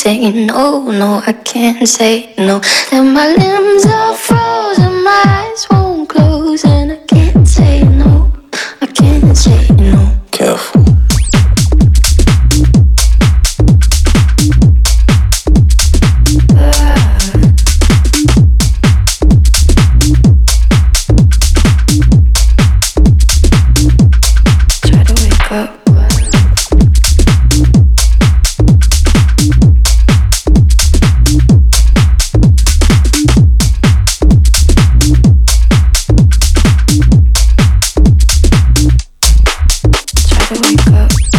say no, no, I can't say no. Then my lips till we up.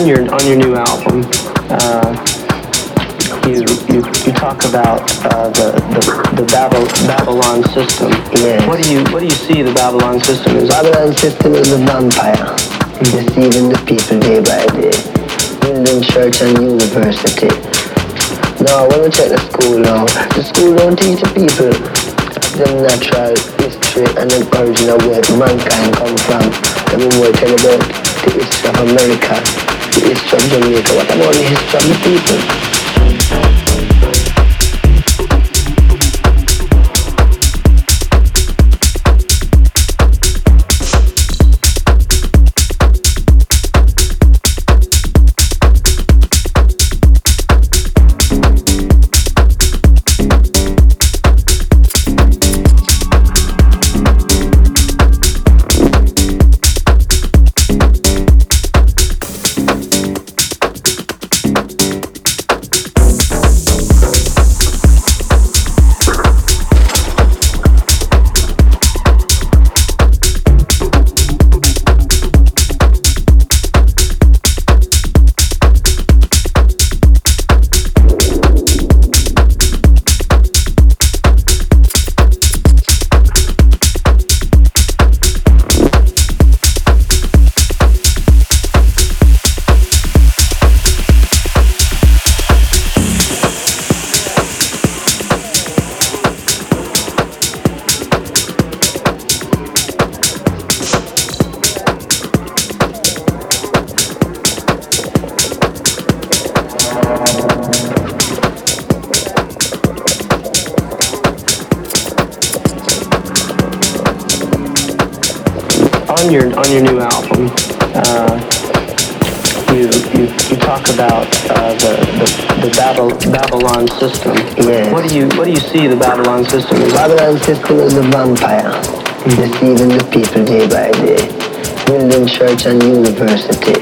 On your on your new album, uh, you, you you talk about uh, the the, the Babylon system. Yes. What do you what do you see the Babylon system is? Babylon system is a vampire, deceiving the people day by day, building church and university. Now, when we check the school now, the school don't teach the people the natural history and the origin of where mankind come from. Let me tell about the history of America, history of Jamaica. What about the history of the people? About uh, the the, the Babel, Babylon system. Yes. What do you what do you see the Babylon system is? Babylon system is a vampire, deceiving the people day by day, building church and university.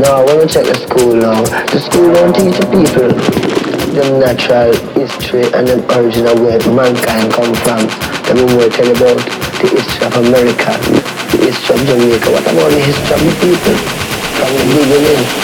Now, when we check the school now, the school don't teach the people the natural history and the origin of where mankind come from. Me more tell about the history of America, the history of Jamaica. What about the history of the people from the beginning?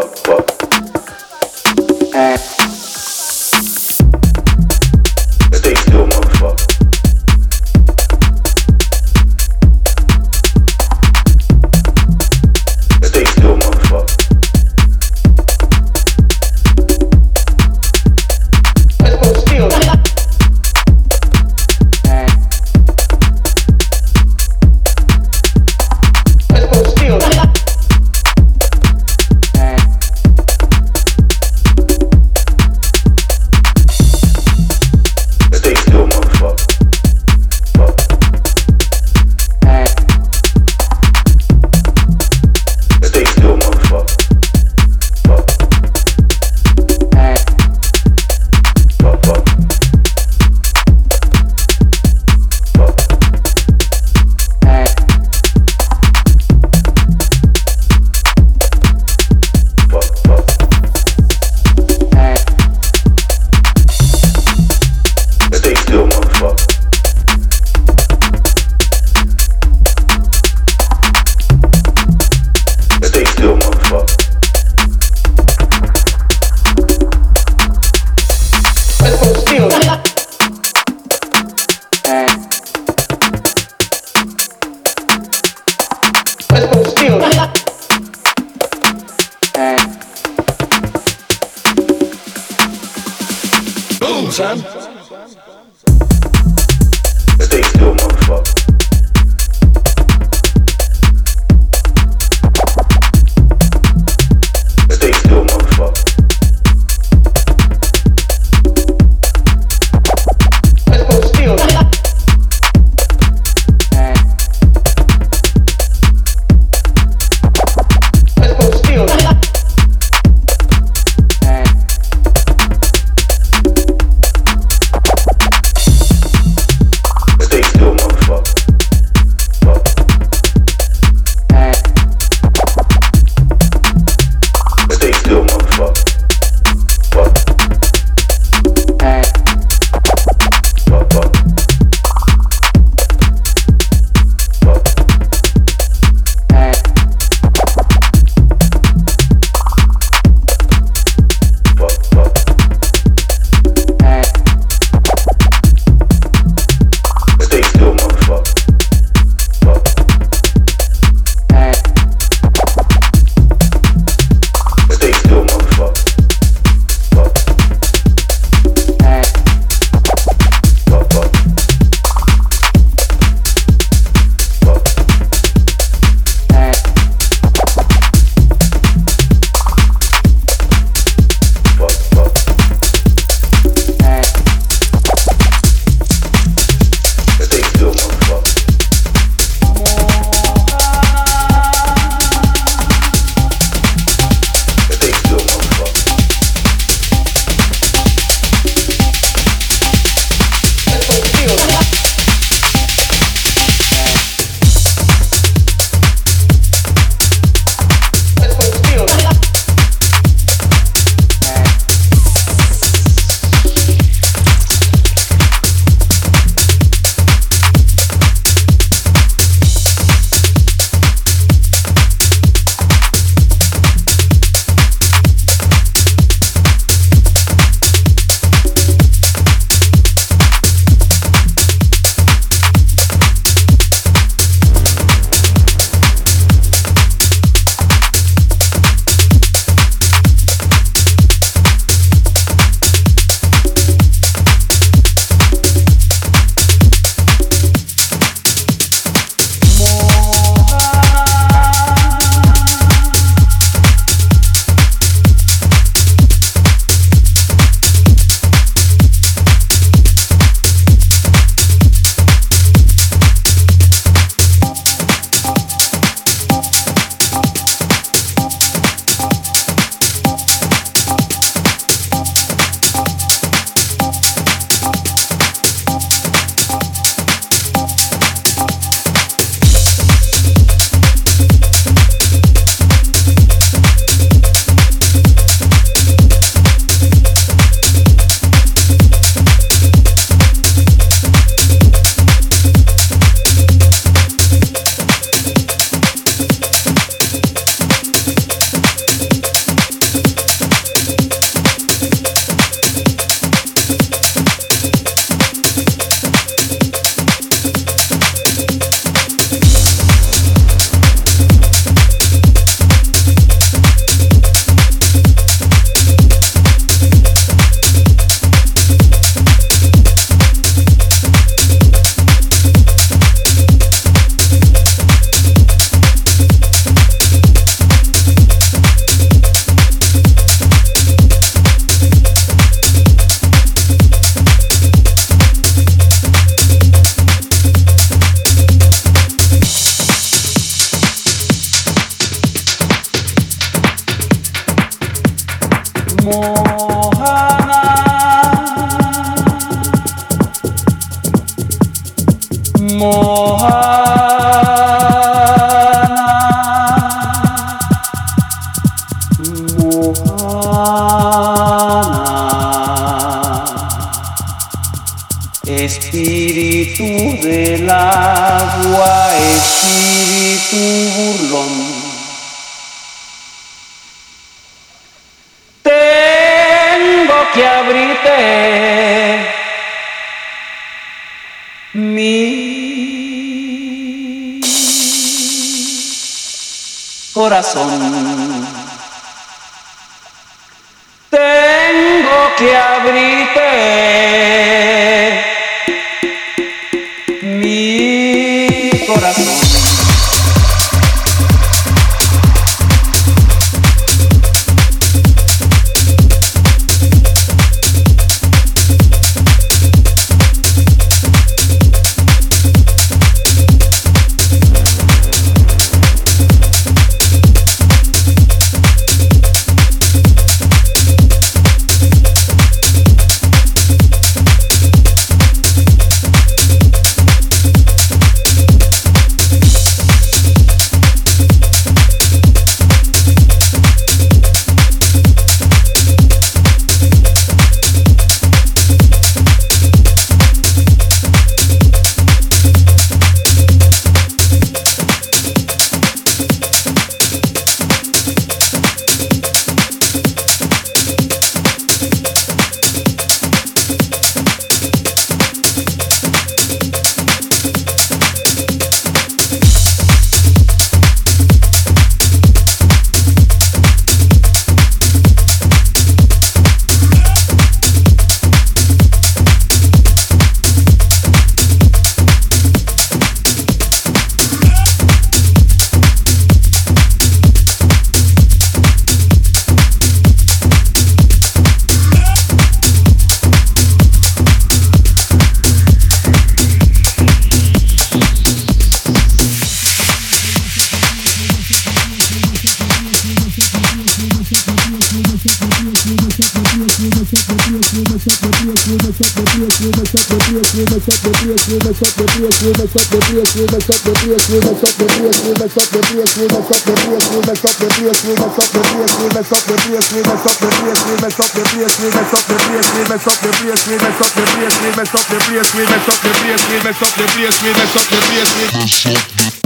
Stay still, bass, we mess up the bass, we mess up the bass, we mess up the bass, we mess up the bass, we mess up the bass, we mess up the bass, we mess up the bass, we mess up the bass, we mess up the bass, we mess up the bass, we mess up the bass, we mess up the bass, we mess up the bass, we mess up the bass, we mess up the bass, we mess up the bass.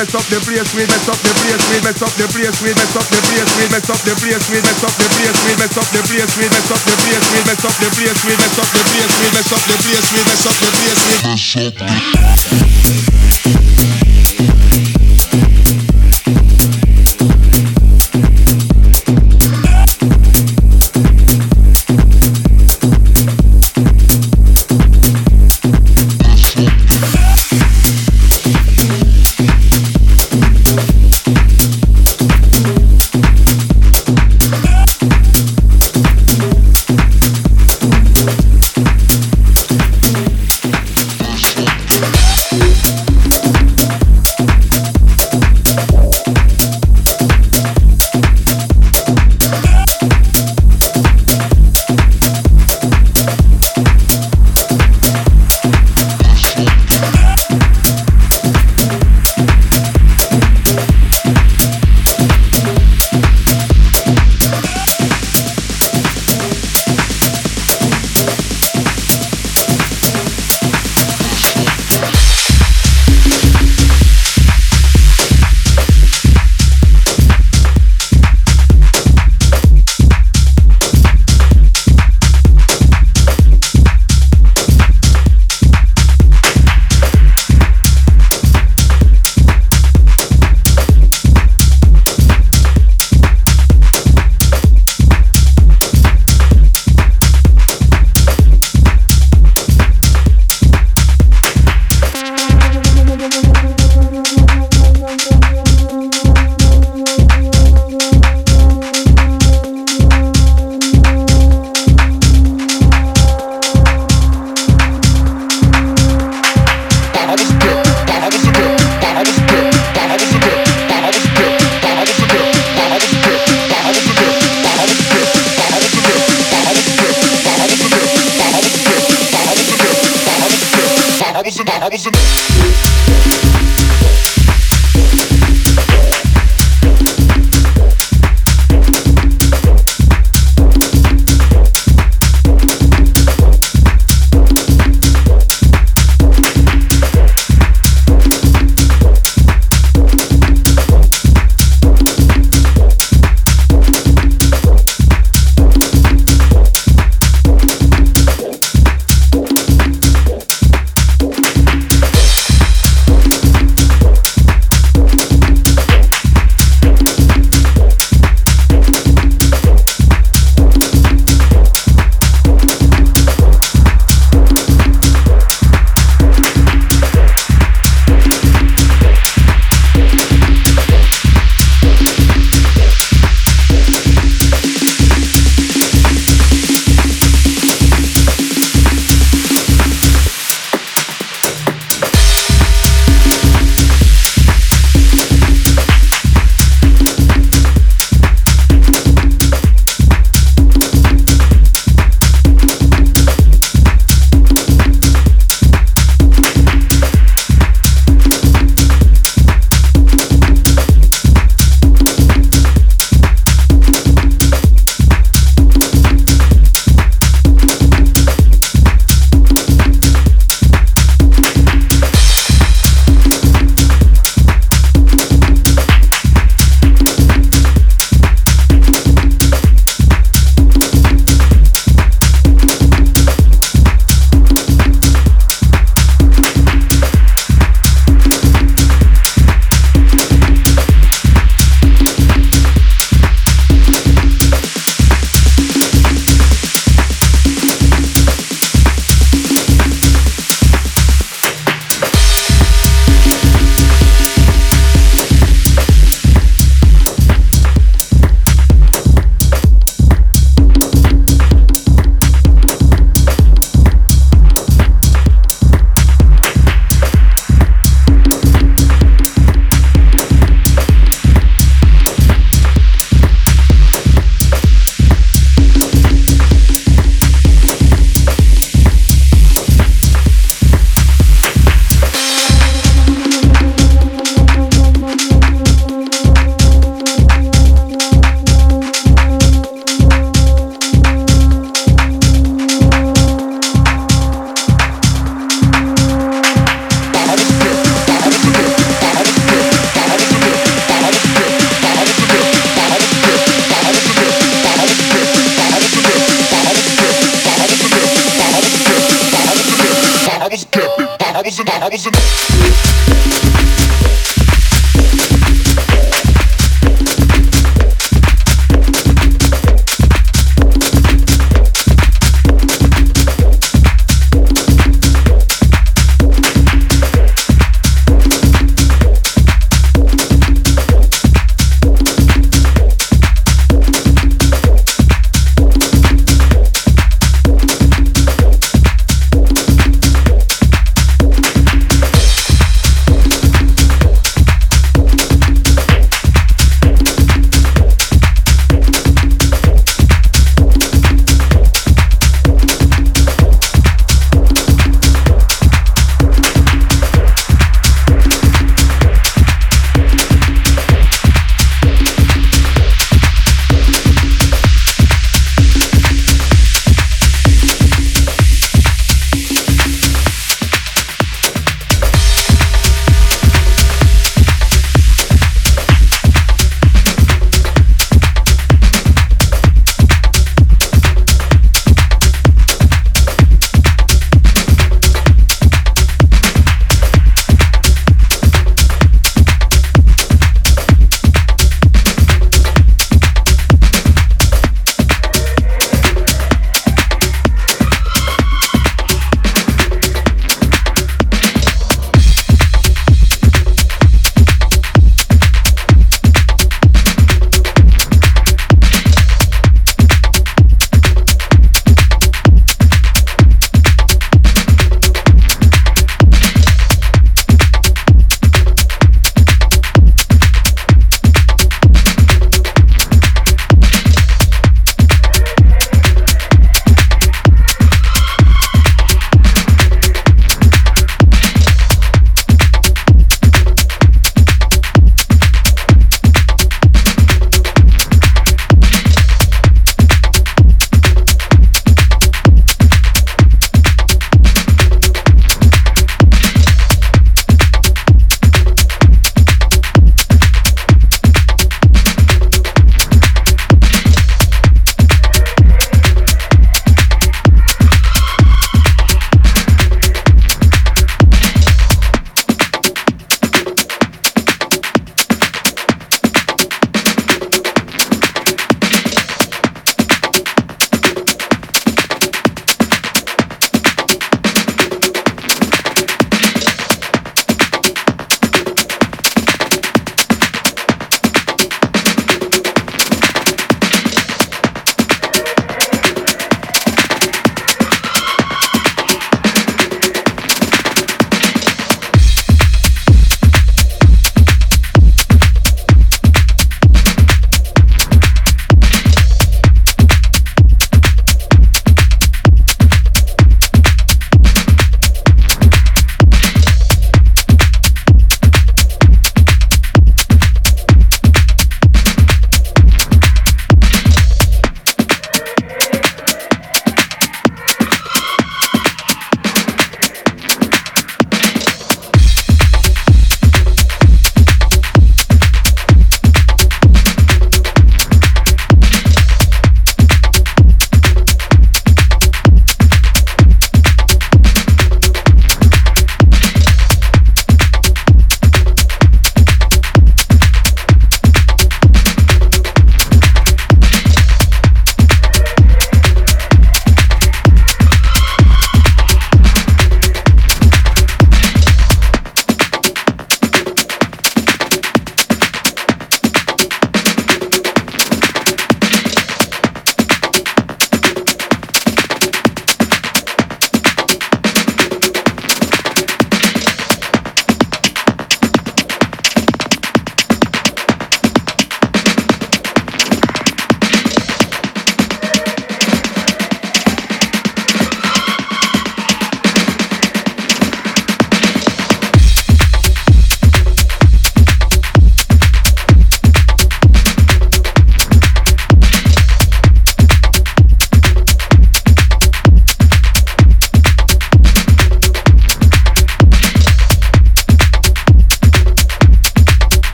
Mess up the place, we mess up the place, we mess up the place, we mess up the place, we mess up the place, we mess up the place, we mess up the place, we mess up the place, we mess up the place, we mess up the place, we mess up the place, we mess up the place, we mess up the